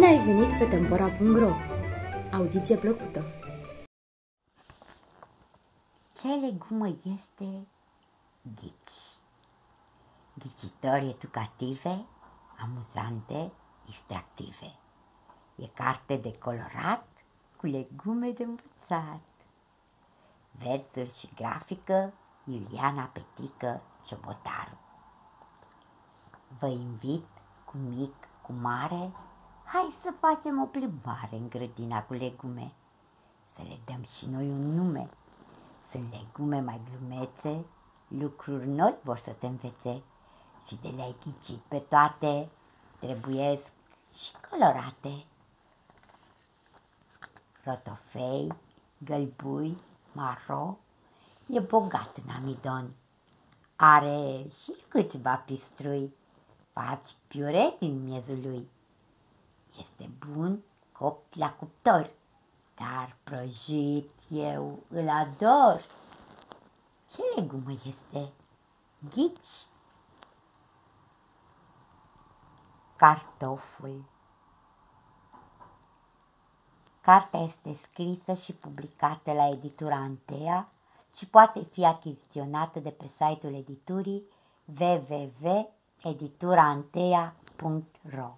ai venit pe Tempora.ro! Audiție plăcută! Ce legumă este ghici? Ghicitori educative, amuzante, distractive. E carte de colorat cu legume de învățat. Versuri și grafică Iuliana Petică Ciobotaru. Vă invit cu mic, cu mare, hai să facem o plimbare în grădina cu legume, să le dăm și noi un nume. Sunt legume mai glumețe, lucruri noi vor să te învețe și de le-ai ghicit pe toate, trebuiesc și colorate. Rotofei, gălbui, maro, e bogat în amidon. Are și câțiva pistrui, faci piure din miezul lui. Este bun copt la cuptor, dar prăjit eu îl ador. Ce legumă este? Ghici? Cartoful Cartea este scrisă și publicată la editura Antea și poate fi achiziționată de pe site-ul editurii www.edituraantea.ro